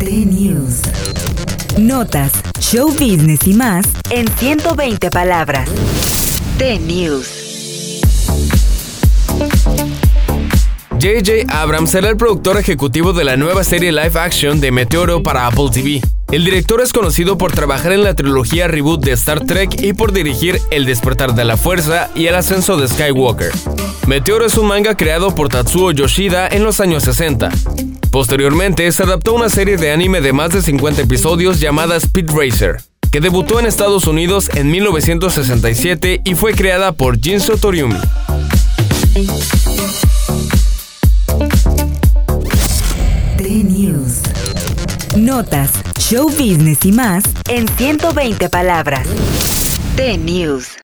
T-News. Notas, show business y más en 120 palabras. T-News. J.J. Abrams será el productor ejecutivo de la nueva serie live action de Meteoro para Apple TV. El director es conocido por trabajar en la trilogía reboot de Star Trek y por dirigir El despertar de la fuerza y El ascenso de Skywalker. Meteoro es un manga creado por Tatsuo Yoshida en los años 60. Posteriormente se adaptó una serie de anime de más de 50 episodios llamada Speed Racer, que debutó en Estados Unidos en 1967 y fue creada por Jinso Toriumi. T-News. Notas, show business y más en 120 palabras. T-News.